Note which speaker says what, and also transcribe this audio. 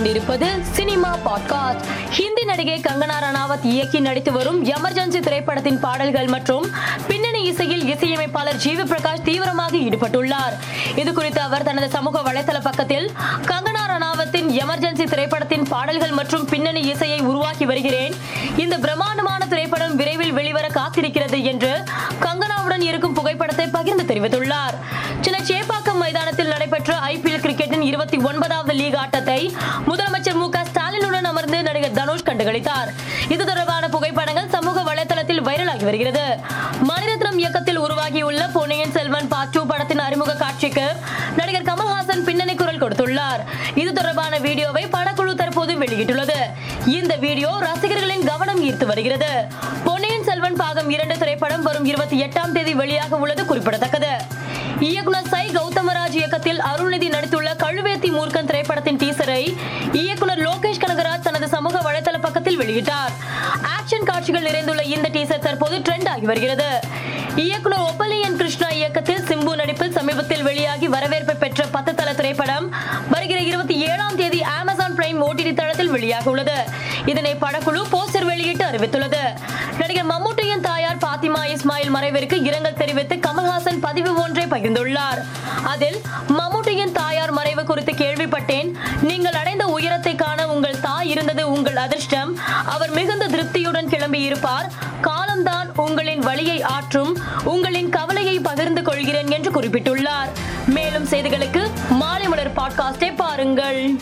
Speaker 1: கொண்டிருப்பது cinema podcast. Hindi நடிகை கங்கனா ரணாவத் இயக்கி நடித்து வரும் எமர்ஜென்சி திரைப்படத்தின் பாடல்கள் மற்றும் பின்னணி இசையில் இசையமைப்பாளர் ஜீவி பிரகாஷ் தீவிரமாக ஈடுபட்டுள்ளார். இது குறித்து அவர் தனது சமூக வலைதள பக்கத்தில் கங்கனா ரணாவத்தின் எமர்ஜென்சி திரைப்படத்தின் பாடல்கள் மற்றும் பின்னணி இசையை உருவாக்கி வருகிறேன். இந்த பிரம்மாண்டமான திரைப்படம் விரைவில் வெளிவர காத்திருக்கிறது என்று கங்கனாவுடன் இருக்கும் புகைப்படத்தை பகிர்ந்து தெரிவித்துள்ளார். சில இருபத்தி ஒன்பதாவது லீக் ஆட்டத்தை முதலமைச்சர் மு க ஸ்டாலினுடன் அமர்ந்து நடிகர் தனுஷ் கண்டுகளித்தார். இது தொடர்பான புகைப்படங்கள் சமூக வலைதளத்தில் வைரலாகி வருகிறது. மணிரத்னம் இயக்கத்தில் உருவாகியுள்ள பொன்னியின் செல்வன் பார்ட் டூ படத்தின் அறிமுக காட்சிக்கு நடிகர் கமல்ஹாசன் பின்னணி குரல் கொடுத்துள்ளார். இது தொடர்பான வீடியோவை படக்குழு தற்போது வெளியிட்டுள்ளது. இந்த வீடியோ ரசிகர்களின் கவனம் ஈர்த்து வருகிறது. பொன்னியின் செல்வன் பாகம் இரண்டு திரைப்படம் வரும் இருபத்தி எட்டாம் தேதி வெளியாக உள்ளது குறிப்பிடத்தக்கது. இயக்குனர் சை கௌதமராஜ் இயக்கத்தில் அருள்நிதி நடித்துள்ள கழுவேத்தி மூர்க்கன் திரைப்படத்தின் டீசரை இயக்குனர் லோகேஷ் கனகராஜ் தனது சமூக வலைதள பக்கத்தில் வெளியிட்டார். ஆக்ஷன் காட்சிகள் நிறைந்துள்ள இந்த டீசர் தற்போது ட்ரெண்ட் ஆகி வருகிறது. இயக்குனர் ஒப்பலியன் கிருஷ்ணா இயக்கத்தில் சிம்பு நடிப்பில் சமீபத்தில் வெளியாகி வரவேற்பை பெற்ற பத்து தள திரைப்படம் வருகிற இருபத்தி ஏழாம் தேதி அமேசான் பிரைம் ஓடிடி தளத்தில் வெளியாக உள்ளது இதனை படக்குழு போஸ்டர் வெளியிட்டு அறிவித்துள்ளது. நடிகர் மம்முட்டியின் தாயார் பாத்திமா இஸ்மாயில் மறைவிற்கு இரங்கல் தெரிவித்து கமல்ஹாசன் பதிவு ஒன்று பகிர்ந்துள்ளார். அதில் மம்முட்டியின் தாயார் மறைவு குறித்து கேள்விப்பட்டேன். நீங்கள் அடைந்த உயரத்தை காண உங்கள் தாய் இருந்தது உங்கள் அதிர்ஷ்டம். அவர் மிகுந்த திருப்தியுடன் கிளம்பி இருப்பார் காலம்தான் உங்களின் வழியை ஆற்றும். உங்களின் கவலையை பகிர்ந்து கொள்கிறேன் என்று குறிப்பிட்டுள்ளார். மேலும் செய்திகளுக்கு மாலை மலர் பாட்காஸ்டை பாருங்கள்.